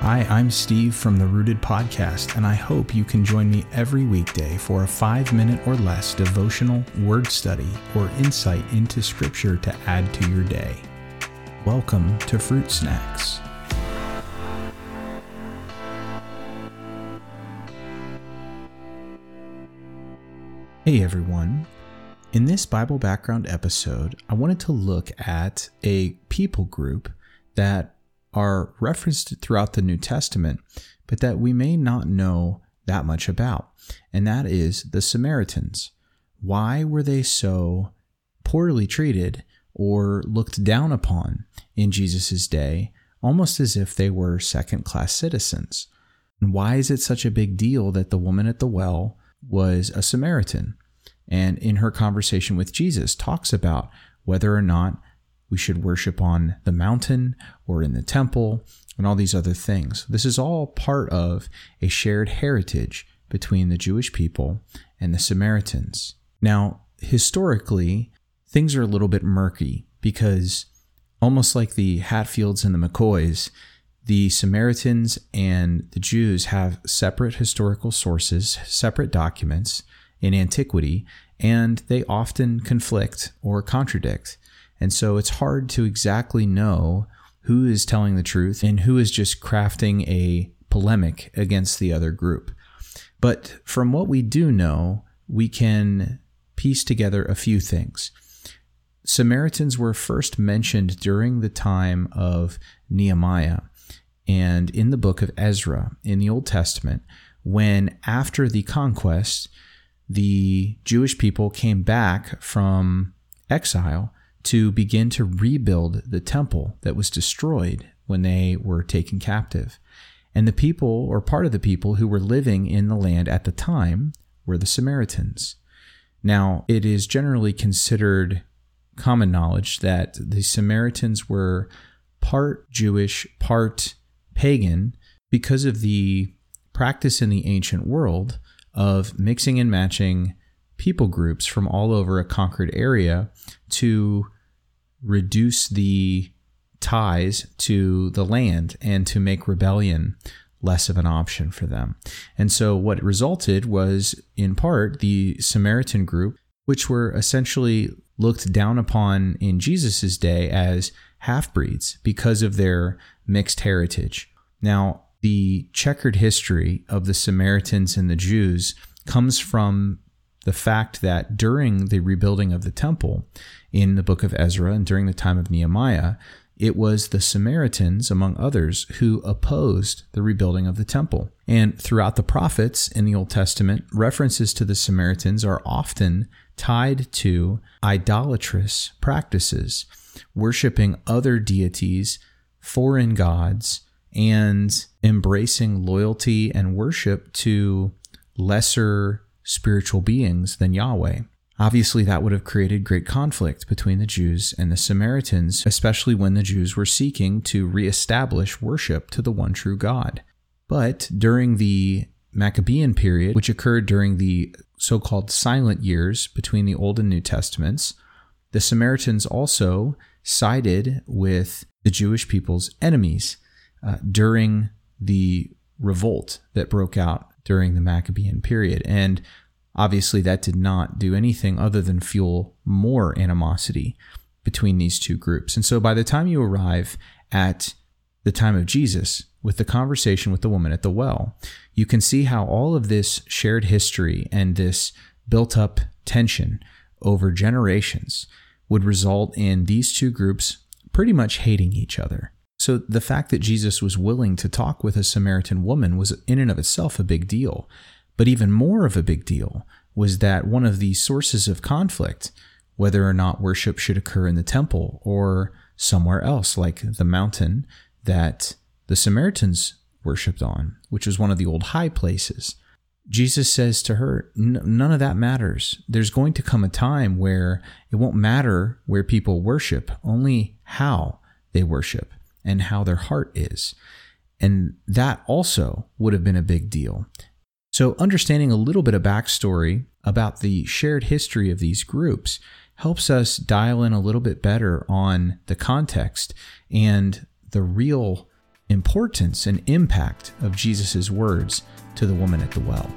Hi, I'm Steve from the Rooted Podcast, and I hope you can join me every weekday for a five minute or less devotional word study or insight into Scripture to add to your day. Welcome to Fruit Snacks. Hey everyone. In this Bible background episode, I wanted to look at a people group that are referenced throughout the New Testament, but that we may not know that much about, and that is the Samaritans. Why were they so poorly treated or looked down upon in Jesus' day, almost as if they were second class citizens? And why is it such a big deal that the woman at the well was a Samaritan? And in her conversation with Jesus, talks about whether or not we should worship on the mountain or in the temple and all these other things. This is all part of a shared heritage between the Jewish people and the Samaritans. Now, historically, things are a little bit murky because almost like the Hatfields and the McCoys, the Samaritans and the Jews have separate historical sources, separate documents in antiquity, and they often conflict or contradict. And so it's hard to exactly know who is telling the truth and who is just crafting a polemic against the other group. But from what we do know, we can piece together a few things. Samaritans were first mentioned during the time of Nehemiah and in the book of Ezra in the Old Testament, when after the conquest, the Jewish people came back from exile to begin to rebuild the temple that was destroyed when they were taken captive. And the people, or part of the people who were living in the land at the time, were the Samaritans. Now, it is generally considered common knowledge that the Samaritans were part Jewish, part pagan because of the practice in the ancient world of mixing and matching people groups from all over a conquered area to reduce the ties to the land and to make rebellion less of an option for them. And so what resulted was, in part, the Samaritan group, which were essentially looked down upon in Jesus' day as half breeds because of their mixed heritage. Now, the checkered history of the Samaritans and the Jews comes from the fact that during the rebuilding of the temple in the book of Ezra and during the time of Nehemiah, it was the Samaritans, among others, who opposed the rebuilding of the temple. And throughout the prophets in the Old Testament, references to the Samaritans are often tied to idolatrous practices, worshiping other deities, foreign gods, and embracing loyalty and worship to lesser spiritual beings than Yahweh. Obviously, that would have created great conflict between the Jews and the Samaritans, especially when the Jews were seeking to reestablish worship to the one true God. But during the Maccabean period, which occurred during the so called silent years between the Old and New Testaments, the Samaritans also sided with the Jewish people's enemies uh, during the revolt that broke out during the Maccabean period. And obviously, that did not do anything other than fuel more animosity between these two groups. And so by the time you arrive at the time of Jesus, with the conversation with the woman at the well, you can see how all of this shared history and this built up tension over generations would result in these two groups pretty much hating each other. So the fact that Jesus was willing to talk with a Samaritan woman was in and of itself a big deal. But even more of a big deal was that one of the sources of conflict, whether or not worship should occur in the temple or somewhere else, like the mountain that the Samaritans worshipped on, which was one of the old high places. Jesus says to her, None of that matters. There's going to come a time where it won't matter where people worship, only how they worship and how their heart is. And that also would have been a big deal. So, understanding a little bit of backstory about the shared history of these groups helps us dial in a little bit better on the context and the real importance and impact of Jesus' words to the woman at the well.